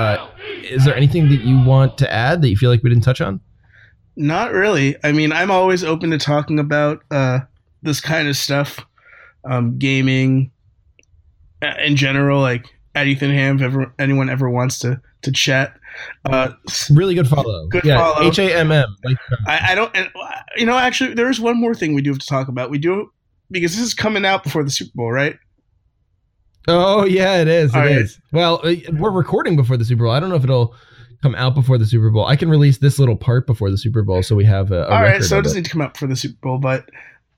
Uh, is there anything that you want to add that you feel like we didn't touch on? Not really. I mean, I'm always open to talking about uh, this kind of stuff, um, gaming uh, in general. Like at Ethan Hamm, if ever anyone ever wants to to chat. Uh, really good follow. Good yeah, follow. H A M M. I, I don't. And, you know, actually, there is one more thing we do have to talk about. We do because this is coming out before the Super Bowl, right? Oh yeah, it is. It is. Well, uh, we're recording before the Super Bowl. I don't know if it'll come out before the Super Bowl. I can release this little part before the Super Bowl, so we have a, a All right, so it doesn't need to come out for the Super Bowl, but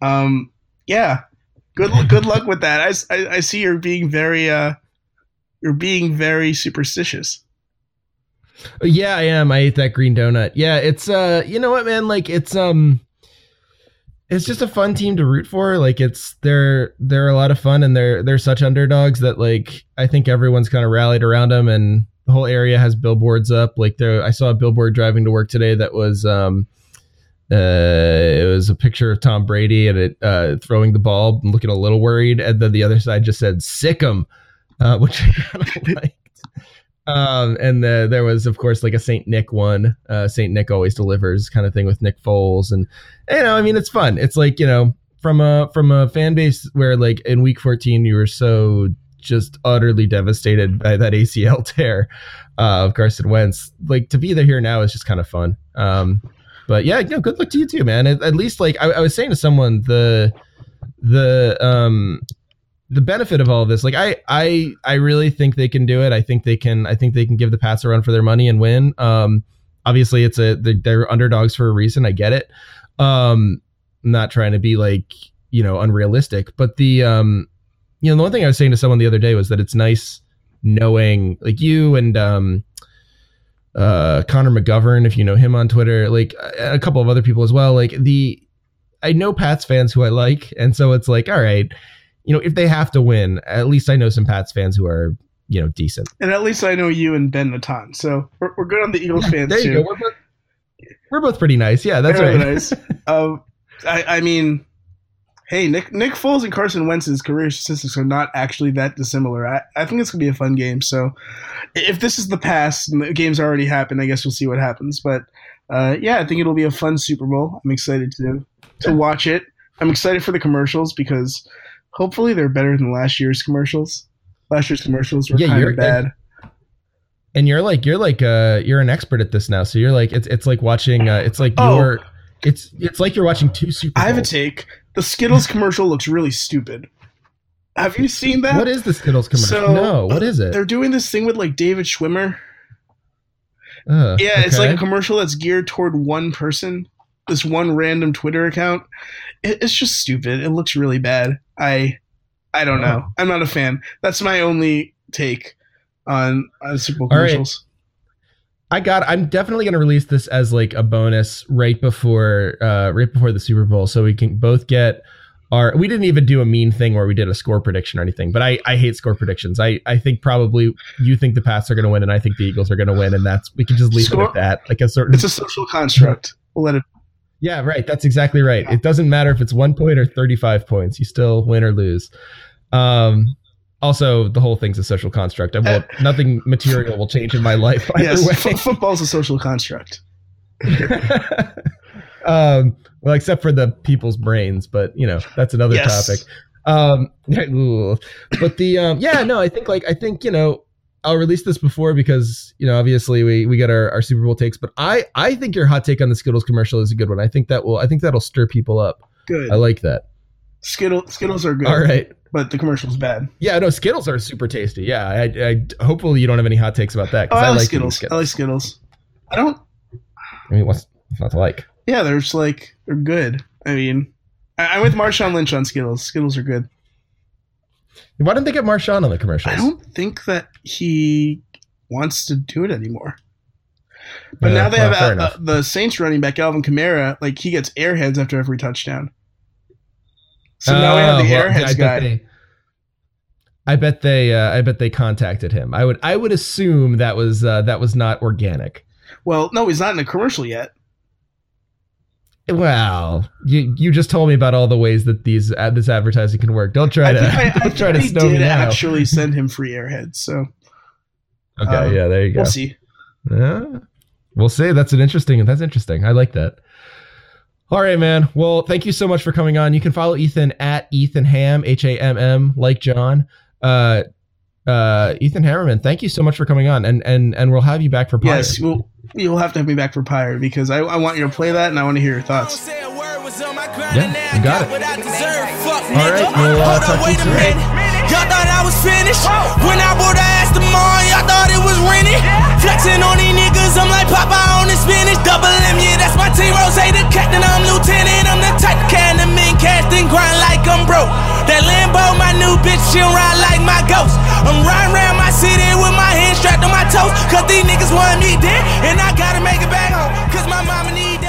um, yeah, good good luck with that. I I see you're being very uh, you're being very superstitious. Yeah, I am. I ate that green donut. Yeah, it's uh, you know what, man? Like it's um, it's just a fun team to root for. Like it's they're they're a lot of fun and they're they're such underdogs that like I think everyone's kind of rallied around them and the whole area has billboards up. Like there, I saw a billboard driving to work today that was um. Uh, it was a picture of Tom Brady and it uh, throwing the ball, and looking a little worried, and then the other side just said "sick 'em," uh, which I kind of liked. Um, and the, there was, of course, like a Saint Nick one. Uh, Saint Nick always delivers kind of thing with Nick Foles, and you know, I mean, it's fun. It's like you know, from a from a fan base where like in Week 14 you were so just utterly devastated by that ACL tear uh, of Carson Wentz. Like to be there here now is just kind of fun. Um, but yeah, know, good luck to you too, man. At, at least like I, I was saying to someone the the um the benefit of all of this like i i i really think they can do it. I think they can i think they can give the pats a run for their money and win. Um obviously it's a they're, they're underdogs for a reason. I get it. Um I'm not trying to be like you know unrealistic but the um you know the one thing i was saying to someone the other day was that it's nice knowing like you and um uh connor mcgovern if you know him on twitter like a a couple of other people as well like the i know pats fans who i like and so it's like all right you know, if they have to win, at least I know some Pats fans who are, you know, decent. And at least I know you and Ben Natan, so we're, we're good on the Eagles fans There you too. go. We're both, we're both pretty nice. Yeah, that's Very right. nice. Um, I, I mean, hey, Nick Nick Foles and Carson Wentz's career statistics are not actually that dissimilar. I, I think it's gonna be a fun game. So, if this is the past and the game's already happened, I guess we'll see what happens. But uh, yeah, I think it'll be a fun Super Bowl. I'm excited to to watch it. I'm excited for the commercials because hopefully they're better than last year's commercials. Last year's commercials were Yeah, kind of bad. And you're like, you're like, uh, you're an expert at this now. So you're like, it's it's like watching. Uh, it's like Oh. you're. It's it's like you're watching two Super. I have a take. The Skittles commercial looks really stupid. Have you seen that? What is the Skittles commercial? So, no, what is it? They're doing this thing with like David Schwimmer. Uh, Yeah, it's like a commercial that's geared toward one person, this one random Twitter account. It, it's just stupid. It looks really bad. I, I don't know. I'm not a fan. That's my only take on on Super Bowl All right. commercials. I got. I'm definitely going to release this as like a bonus right before, uh, right before the Super Bowl, so we can both get our. We didn't even do a mean thing where we did a score prediction or anything, but I, I hate score predictions. I, I think probably you think the Pats are going to win, and I think the Eagles are going to win, and that's we can just leave Score- it at that. Like a certain. It's a social construct. We'll let it. Yeah, right. That's exactly right. It doesn't matter if it's one point or 35 points. You still win or lose. Um. Also, the whole thing's a social construct. I will, nothing material will change in my life Yes, f- football's a social construct. um, well, except for the people's brains, but you know that's another Yes. topic. Um, but the um, yeah, no, I think like I think you know I'll release this before because you know obviously we we got our, our Super Bowl takes, but I I think your hot take on the Skittles commercial is a good one. I think that will I think that'll stir people up. Good. I like that. Skittle, Skittles are good, All right. but the commercial's bad. Yeah, no, Skittles are super tasty. Yeah, I, I hopefully you don't have any hot takes about that Oh, I, I, like Skittles. Skittles. I like Skittles. I don't. I mean, what's, what's not to like? Yeah, they're just like they're good. I mean, I, I'm with Marshawn Lynch on Skittles. Skittles are good. Why didn't they get Marshawn on the commercials? I don't think that he wants to do it anymore. But Yeah, now they well, have uh, the Saints running back Alvin Kamara. Like he gets airheads after every touchdown. So now we have the Oh, well, airheads I bet guy. They, I bet they. Uh, I bet they contacted him. I would. I would assume that was uh, that was not organic. Well, no, he's not in a commercial yet. Well, you you just told me about all the ways that these uh, this advertising can work. Don't try I to I, I don't try to snow me now. actually send him free airheads. So Okay, Um, yeah, there you go. We'll see. Yeah. We'll see. That's an interesting. That's interesting. I like that. All right, man. Well, thank you so much for coming on. You can follow Ethan at Ethan Hamm, H A M M, like Jon. Uh, uh, Ethan Hammerman, thank you so much for coming on, and and and we'll have you back for Pyre. Yes, we'll, you'll have to have me back for Pyre because I, I want you to play that and I want to hear your thoughts. Yeah, you got it. All right, we'll, uh, talk to you soon. Y'all thought I was finished when I bought the Aston Martin. Y'all thought it was rented. Flexing on these niggas, I'm like Papa on the spinach. Double M, yeah, that's my team. Ross, the captain, I'm lieutenant. I'm the type can the men cast and grind like I'm broke. Bitch, she don't ride like my ghost. I'm riding around my city with my hands strapped on my toes. Cause these niggas want me dead, and I gotta make it back home. Cause my mama need.